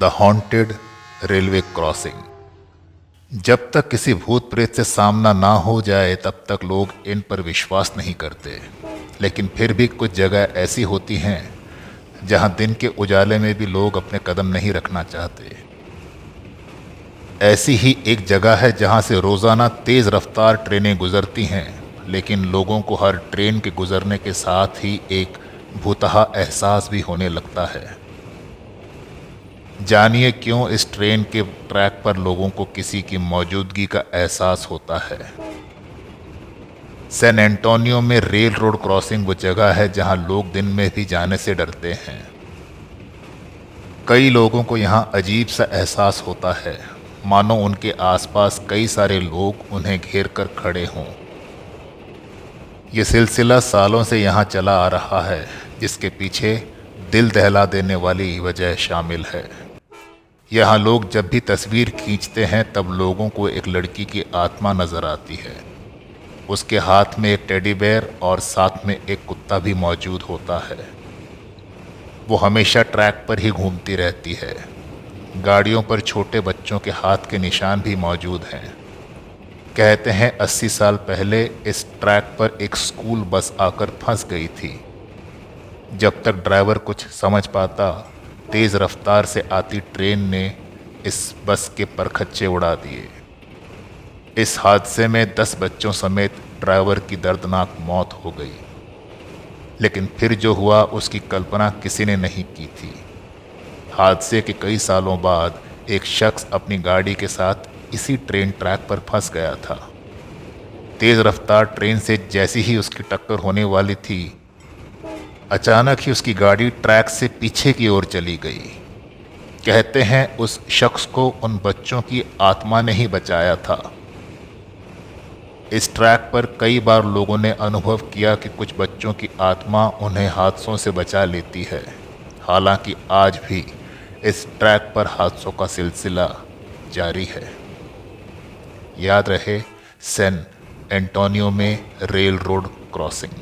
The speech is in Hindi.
The haunted railway crossing. जब तक किसी भूत प्रेत से सामना ना हो जाए, तब तक लोग इन पर विश्वास नहीं करते। लेकिन फिर भी कुछ जगह ऐसी होती हैं, जहाँ दिन के उजाले में भी लोग अपने कदम नहीं रखना चाहते। ऐसी ही एक जगह है जहाँ से रोज़ाना तेज़ रफ्तार ट्रेनें गुजरती हैं, लेकिन लोगों को हर ट्रेन के गुजरने के साथ ही एक भूतहा एहसास भी होने लगता है। जानिए क्यों इस ट्रेन के ट्रैक पर लोगों को किसी की मौजूदगी का एहसास होता है? सैन एंटोनियो में रेल रोड क्रॉसिंग वो जगह है जहाँ लोग दिन में भी जाने से डरते हैं। कई लोगों को यहाँ अजीब सा एहसास होता है। मानो उनके आसपास कई सारे लोग उन्हें घेर कर खड़े हों। ये सिलसिला सालों से यहाँ चला आ रहा है, जिसके पीछे दिल दहला देने वाली वजह शामिल है। यहाँ लोग जब भी तस्वीर खींचते हैं, तब लोगों को एक लड़की की आत्मा नज़र आती है। उसके हाथ में एक टेडी बेयर और साथ में एक कुत्ता भी मौजूद होता है। वो हमेशा ट्रैक पर ही घूमती रहती है। गाड़ियों पर छोटे बच्चों के हाथ के निशान भी मौजूद हैं। कहते हैं 80 साल पहले इस ट्रैक पर एक स्कूल बस आकर फंस गई थी। जब तक ड्राइवर कुछ समझ पाता तेज़ रफ्तार से आती ट्रेन ने इस बस के परखच्चे उड़ा दिए। इस हादसे में 10 बच्चों समेत ड्राइवर की दर्दनाक मौत हो गई। लेकिन फिर जो हुआ, उसकी कल्पना किसी ने नहीं की थी। हादसे के कई सालों बाद एक शख्स अपनी गाड़ी के साथ इसी ट्रेन ट्रैक पर फंस गया था। तेज़ रफ्तार ट्रेन से जैसी ही उसकी टक्कर होने वाली थी अचानक ही उसकी गाड़ी ट्रैक से पीछे की ओर चली गई। कहते हैं, उस शख्स को उन बच्चों की आत्मा ने ही बचाया था। इस ट्रैक पर कई बार लोगों ने अनुभव किया कि कुछ बच्चों की आत्मा उन्हें हादसों से बचा लेती है। हालाँकि आज भी इस ट्रैक पर हादसों का सिलसिला जारी है। याद रहे, सैन एंटोनियो में रेल रोड क्रॉसिंग।